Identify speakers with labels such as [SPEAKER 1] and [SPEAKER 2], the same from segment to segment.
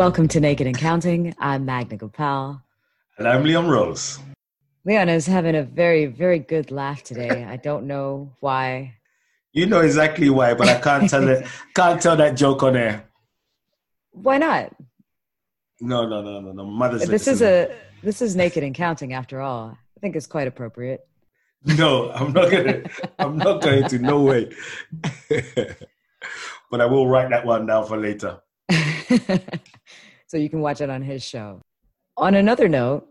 [SPEAKER 1] Welcome to Naked and Counting. I'm Magna Gopal.
[SPEAKER 2] And I'm Leon Rose.
[SPEAKER 1] Leon is having a very, very good laugh today. I don't know why.
[SPEAKER 2] You know exactly why, but I can't tell it. Can't tell that joke on air.
[SPEAKER 1] Why not?
[SPEAKER 2] No, no, no, no, no. Mother's.
[SPEAKER 1] This is a this is naked and counting after all. I think it's quite appropriate.
[SPEAKER 2] No, I'm not gonna. I'm not going to. No way. but I will write that one down for later.
[SPEAKER 1] So you can watch it on his show. On another note,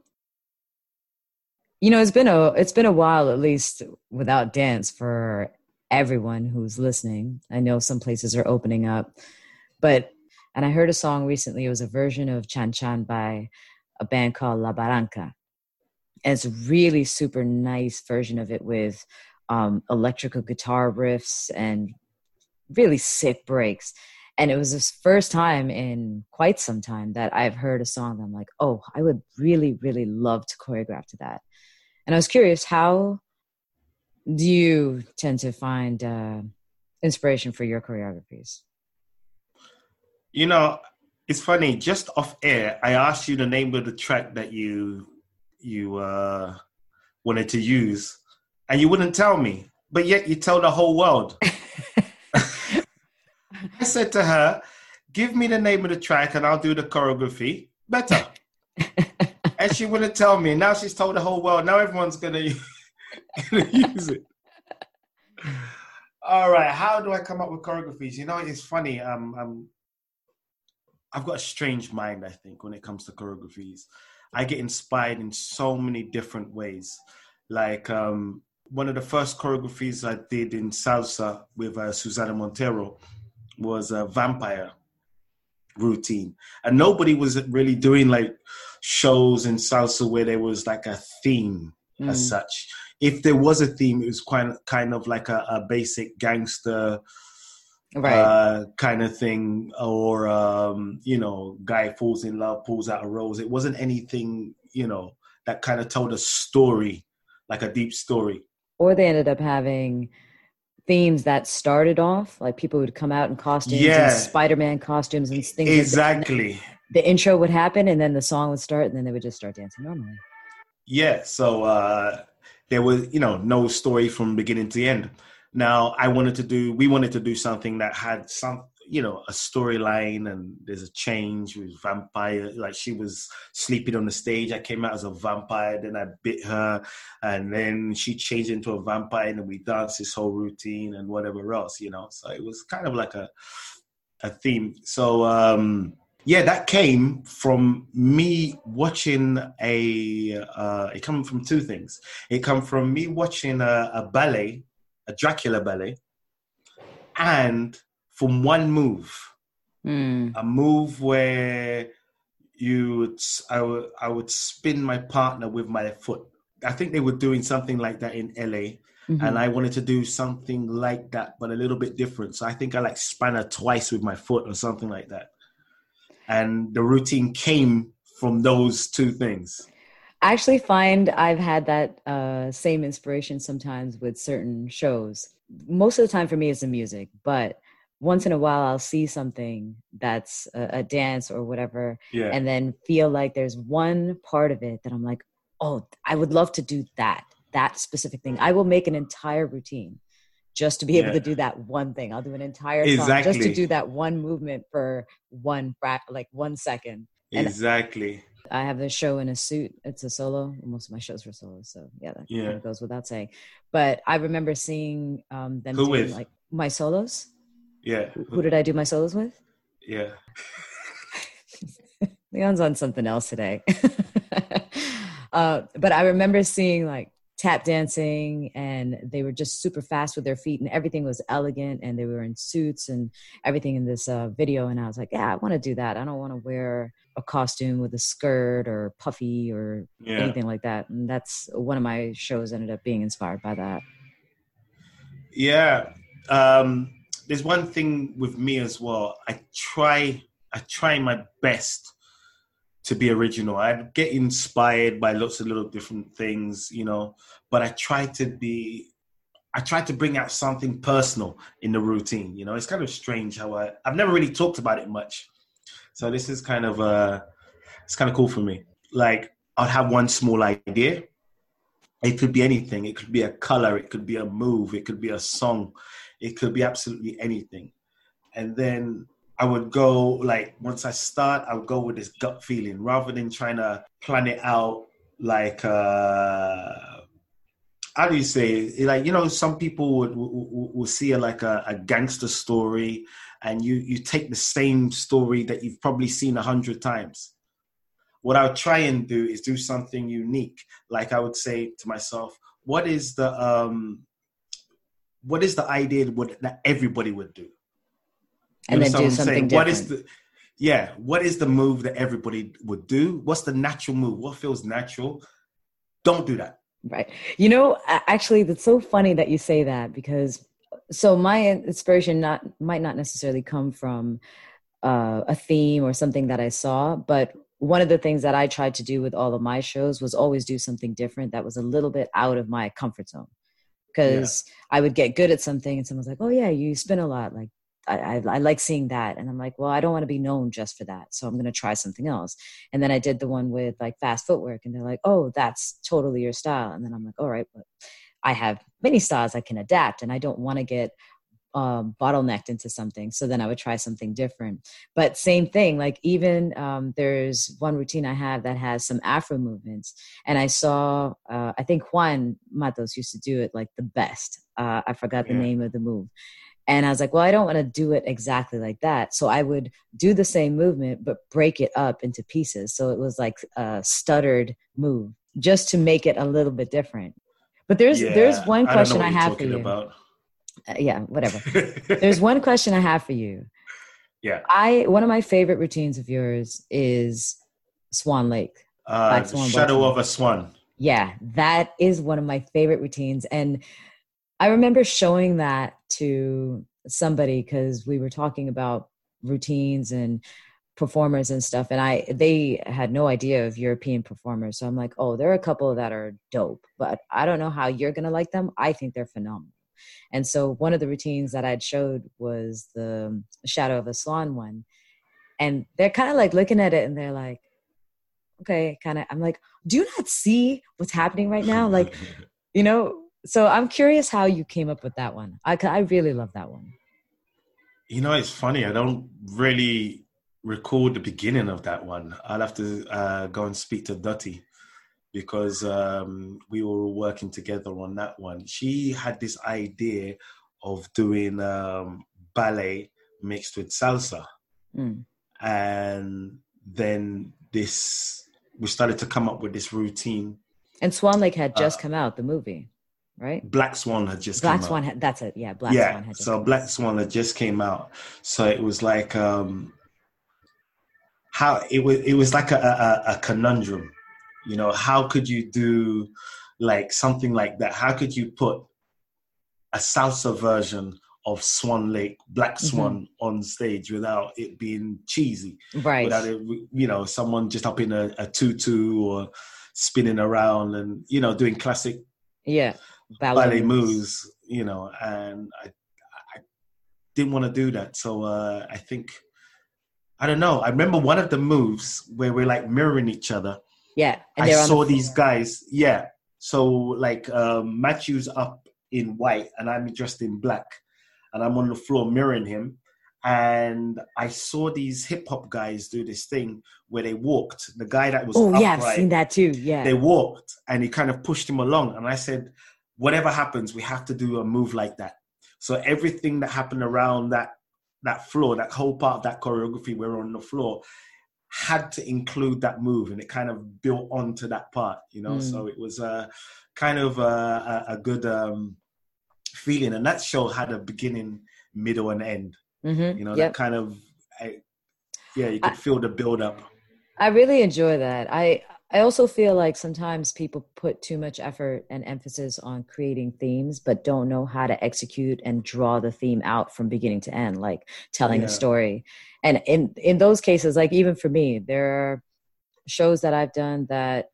[SPEAKER 1] you know, it's been a it's been a while at least without dance for everyone who's listening. I know some places are opening up, but and I heard a song recently. It was a version of Chan Chan by a band called La Barranca. And it's a really super nice version of it with um, electrical guitar riffs and really sick breaks. And it was the first time in quite some time that I've heard a song that I'm like, oh, I would really, really love to choreograph to that. And I was curious, how do you tend to find uh, inspiration for your choreographies?
[SPEAKER 2] You know, it's funny. Just off air, I asked you the name of the track that you you uh, wanted to use, and you wouldn't tell me. But yet you tell the whole world. I said to her, "Give me the name of the track, and I'll do the choreography better." and she wouldn't tell me. Now she's told the whole world. Now everyone's gonna, gonna use it. All right. How do I come up with choreographies? You know, it's funny. Um, um, I've got a strange mind. I think when it comes to choreographies, I get inspired in so many different ways. Like um, one of the first choreographies I did in salsa with uh, Susana Montero was a vampire routine, and nobody was really doing like shows in salsa where there was like a theme mm. as such. If there was a theme, it was quite kind of like a, a basic gangster right. uh, kind of thing, or um, you know, guy falls in love, pulls out a rose. It wasn't anything, you know, that kind of told a story, like a deep story.
[SPEAKER 1] Or they ended up having themes that started off like people would come out in costumes
[SPEAKER 2] yeah.
[SPEAKER 1] spider-man costumes and things
[SPEAKER 2] exactly.
[SPEAKER 1] like the intro would happen and then the song would start and then they would just start dancing normally.
[SPEAKER 2] Yeah so uh there was you know no story from beginning to end. Now i wanted to do we wanted to do something that had some you know a storyline and there's a change with vampire like she was sleeping on the stage. I came out as a vampire then i bit her and then she changed into a vampire and we danced this whole routine and whatever else you know? So it was kind of like a a theme. So um yeah that came from me watching a uh it came from two things. It come from me watching a, a ballet a dracula ballet and from one move.
[SPEAKER 1] Mm.
[SPEAKER 2] A move where you would, I would, I would spin my partner with my foot. I think they were doing something like that in LA. Mm-hmm. And I wanted to do something like that, but a little bit different. So I think I like span her twice with my foot or something like that. And the routine came from those two things.
[SPEAKER 1] I actually find I've had that uh, same inspiration sometimes with certain shows. Most of the time for me, it's the music, but once in a while I'll see something that's a, a dance or whatever,
[SPEAKER 2] yeah.
[SPEAKER 1] and then feel like there's one part of it that I'm like, oh, I would love to do that, that specific thing. I will make an entire routine just to be able yeah. to do that one thing. I'll do an entire song
[SPEAKER 2] exactly.
[SPEAKER 1] just to do that one movement for one like one second.
[SPEAKER 2] And exactly.
[SPEAKER 1] I have a show in a suit. It's a solo. Most of my shows were solo, so yeah, that
[SPEAKER 2] yeah.
[SPEAKER 1] kind of goes without saying. But I remember seeing um, them
[SPEAKER 2] Who
[SPEAKER 1] doing
[SPEAKER 2] with?
[SPEAKER 1] like my solos.
[SPEAKER 2] Yeah.
[SPEAKER 1] Who did I do my solos with?
[SPEAKER 2] Yeah.
[SPEAKER 1] Leon's on something else today. uh, but I remember seeing like tap dancing and they were just super fast with their feet and everything was elegant and they were in suits and everything in this uh, video. And I was like, yeah, I want to do that. I don't want to wear a costume with a skirt or puffy or
[SPEAKER 2] yeah.
[SPEAKER 1] anything like that. And that's one of my shows ended up being inspired by that.
[SPEAKER 2] Yeah. Um, there's one thing with me as well. I try I try my best to be original. I get inspired by lots of little different things, you know, but I try to be I try to bring out something personal in the routine, you know. It's kind of strange how I I've never really talked about it much. So this is kind of uh it's kind of cool for me. Like I'd have one small idea. It could be anything. It could be a color. It could be a move. It could be a song. It could be absolutely anything. And then I would go like once I start, I would go with this gut feeling rather than trying to plan it out like uh how do you say like you know some people would will, will see it like a, a, gangster story and you you take the same story that you've probably seen a hundred times. What i would try and do is do something unique. Like i would say to myself what is the um what is the idea that everybody would do
[SPEAKER 1] and then do something different.
[SPEAKER 2] what is the yeah what is the move that everybody would do what's the natural move what feels natural don't do that
[SPEAKER 1] Right. You know, actually, that's so funny that you say that because so my inspiration not might not necessarily come from uh, a theme or something that I saw, but one of the things that I tried to do with all of my shows was always do something different that was a little bit out of my comfort zone. Because yeah. I would get good at something and someone's like, "Oh yeah, you spin a lot." Like I, I, I, like seeing that. And I'm like, well, I don't want to be known just for that. So I'm going to try something else. And then I did the one with like fast footwork and they're like, oh, that's totally your style. And then I'm like, all right, but I have many styles I can adapt and I don't want to get um, bottlenecked into something. So then I would try something different. But same thing, like even um, there's one routine I have that has some Afro movements. And I saw, uh, I think Juan Matos used to do it like the best. Uh, I forgot the name of the move. And I was like, well, I don't want to do it exactly like that. So I would do the same movement, but break it up into pieces. So it was like a stuttered move just to make it a little bit different. But there's yeah, there's one question I, I have for you. Uh, yeah, whatever. there's one question I have for you.
[SPEAKER 2] Yeah.
[SPEAKER 1] I one of my favorite routines of yours is Swan Lake.
[SPEAKER 2] Uh, Swan Shadow of a Swan.
[SPEAKER 1] Yeah, that is one of my favorite routines. And I remember showing that to somebody because we were talking about routines and performers and stuff and i they had no idea of european performers so i'm like oh there are a couple that are dope but i don't know how you're gonna like them i think they're phenomenal and so one of the routines that i'd showed was the shadow of a swan one and they're kind of like looking at it and they're like okay kind of i'm like do you not see what's happening right now like you know so I'm curious how you came up with that one. I I really love that one.
[SPEAKER 2] You know, it's funny. I don't really recall the beginning of that one. I'll have to uh, go and speak to Dottie because um, we were working together on that one. She had this idea of doing um, ballet mixed with salsa, mm. and then this we started to come up with this routine.
[SPEAKER 1] And Swan Lake had just uh, come out, the movie right?
[SPEAKER 2] Black Swan had just come out.
[SPEAKER 1] Black Swan. Had, that's it. Yeah, Black
[SPEAKER 2] yeah,
[SPEAKER 1] Swan. Had
[SPEAKER 2] just so Black Swan had just came out. So it was like um, how it was. It was like a, a, a conundrum. You know, how could you do like something like that? How could you put a salsa version of Swan Lake, Black mm-hmm. Swan mm-hmm. on stage without it being cheesy,
[SPEAKER 1] right?
[SPEAKER 2] Without it, you know, someone just up in a, a tutu or spinning around and you know doing classic,
[SPEAKER 1] yeah,
[SPEAKER 2] ballet, ballet moves, you know, and I, I didn't want to do that. So uh, I think, I don't know. I remember one of the moves where we're like mirroring each other.
[SPEAKER 1] Yeah.
[SPEAKER 2] I saw the these guys. Yeah. So like um, Matthew's up in white and I'm dressed in black and I'm on the floor mirroring him. And I saw these hip hop guys do this thing where they walked. The guy that was
[SPEAKER 1] oh upright, yeah, I've seen that too. Yeah,
[SPEAKER 2] they walked and he kind of pushed him along. And I said, whatever happens, we have to do a move like that. So everything that happened around that that floor, that whole part of that choreography, we're on the floor, had to include that move, and it kind of built onto that part, you know. Mm. So it was a kind of a, a, a good um, feeling, and that show had a beginning, middle, and end. Mm-hmm. You know, yep. that kind of, I, yeah, you could I, feel the build up.
[SPEAKER 1] I really enjoy that. I I also feel like sometimes people put too much effort and emphasis on creating themes, but don't know how to execute and draw the theme out from beginning to end, like telling yeah. a story. And in in those cases, like even for me, there are shows that I've done that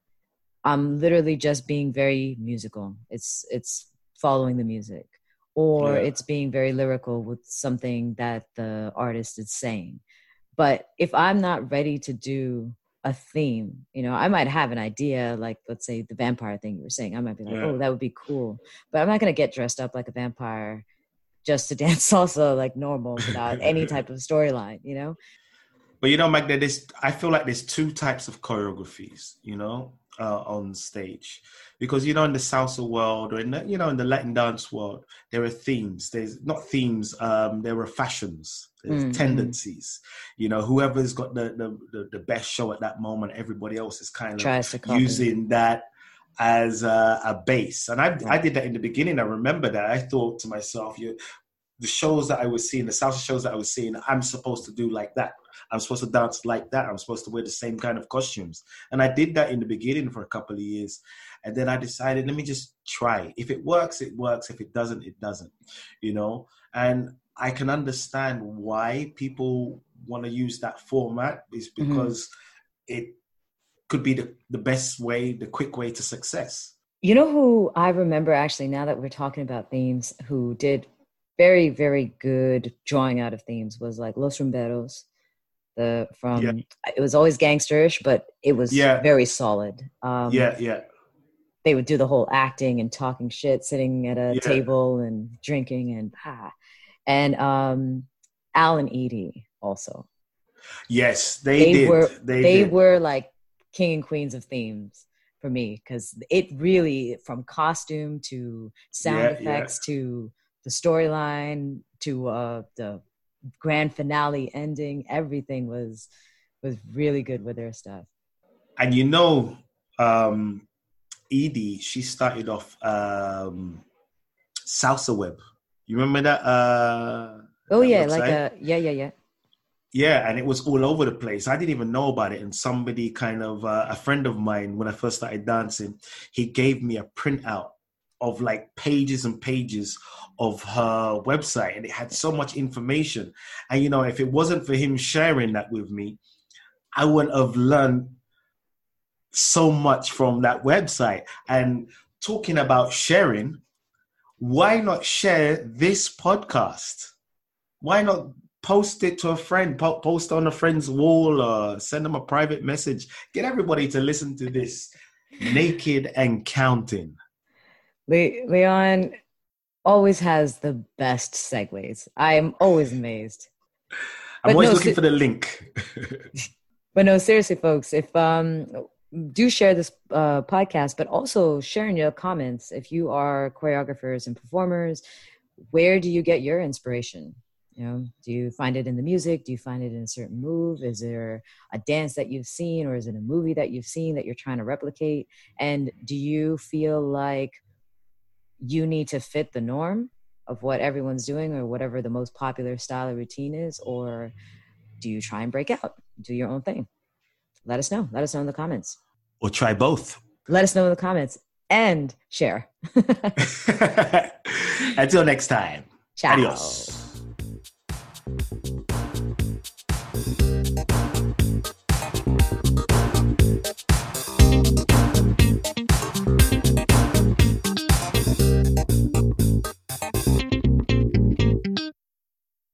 [SPEAKER 1] I'm literally just being very musical. It's it's following the music, or yeah. it's being very lyrical with something that the artist is saying But if I'm not ready to do a theme, you know, I might have an idea, like let's say the vampire thing you were saying. I might be like,
[SPEAKER 2] Yeah.
[SPEAKER 1] oh, that would be cool. But I'm not gonna get dressed up like a vampire just to dance salsa like normal without any type of storyline, you know?
[SPEAKER 2] But you know, Magda, there's I feel like there's two types of choreographies, you know, uh, on stage, because you know, in the salsa world or in the, you know in the Latin dance world, there are themes. There's not themes. Um, there are fashions. There's
[SPEAKER 1] Mm, mm.
[SPEAKER 2] tendencies. You know, whoever's got the, the the the best show at that moment, everybody else is kind of
[SPEAKER 1] Tries to copy.
[SPEAKER 2] using that as a, a base. And I, I did that in the beginning. I remember that. I thought to myself, you, the shows that I was seeing, the salsa shows that I was seeing, I'm supposed to do like that. I'm supposed to dance like that. I'm supposed to wear the same kind of costumes. And I did that in the beginning for a couple of years. And then I decided, let me just try. If it works, it works. If it doesn't, it doesn't. You know? And I can understand why people want to use that format is
[SPEAKER 1] Mhm.
[SPEAKER 2] because it could be the, the best way, the quick way to success.
[SPEAKER 1] You know who I remember actually now that we're talking about themes who did very very good drawing out of themes was like Los Rumberos the from
[SPEAKER 2] Yeah.
[SPEAKER 1] it was always gangsterish but it was
[SPEAKER 2] Yeah.
[SPEAKER 1] very solid. Um
[SPEAKER 2] yeah, yeah.
[SPEAKER 1] they would do the whole acting and talking shit sitting at a
[SPEAKER 2] Yeah.
[SPEAKER 1] table and drinking and ah. and um Alan Eady also.
[SPEAKER 2] Yes, they,
[SPEAKER 1] They
[SPEAKER 2] did.
[SPEAKER 1] were-
[SPEAKER 2] they
[SPEAKER 1] they
[SPEAKER 2] did.
[SPEAKER 1] were like king and queens of themes for me because it really from costume to sound effects to the storyline to uh the grand finale ending everything was was really good with their stuff
[SPEAKER 2] and you know, um, Edie, she started off um, Salsa Web. You remember that? Uh,
[SPEAKER 1] oh
[SPEAKER 2] that
[SPEAKER 1] yeah like a yeah yeah yeah
[SPEAKER 2] Yeah, and it was all over the place. I didn't even know about it. And somebody kind of, uh, a friend of mine, when I first started dancing, he gave me a printout of like pages and pages of her website. And it had so much information. And, you know, if it wasn't for him sharing that with me, I wouldn't have learned so much from that website. And talking about sharing, why not share this podcast? Why not post it to a friend, post on a friend's wall, or send them a private message? Get everybody to listen to this naked and counting.
[SPEAKER 1] Le- leon always has the best segues i'm always amazed
[SPEAKER 2] I'm
[SPEAKER 1] But
[SPEAKER 2] always
[SPEAKER 1] no,
[SPEAKER 2] looking
[SPEAKER 1] se-
[SPEAKER 2] for the link.
[SPEAKER 1] But no, seriously, folks, if um do share this uh, podcast, but also share in your comments if you are choreographers and performers, where do you get your inspiration? You know, do you find it in the music? Do you find it in a certain move? Is there a dance that you've seen, or is it a movie that you've seen that you're trying to replicate? And do you feel like you need to fit the norm of what everyone's doing, or whatever the most popular style or routine is, or do you try and break out, do your own thing? Let us know. Let us know in the comments.
[SPEAKER 2] or try both.
[SPEAKER 1] Let us know in the comments and share.
[SPEAKER 2] Until next time.
[SPEAKER 1] Ciao.
[SPEAKER 2] Adios.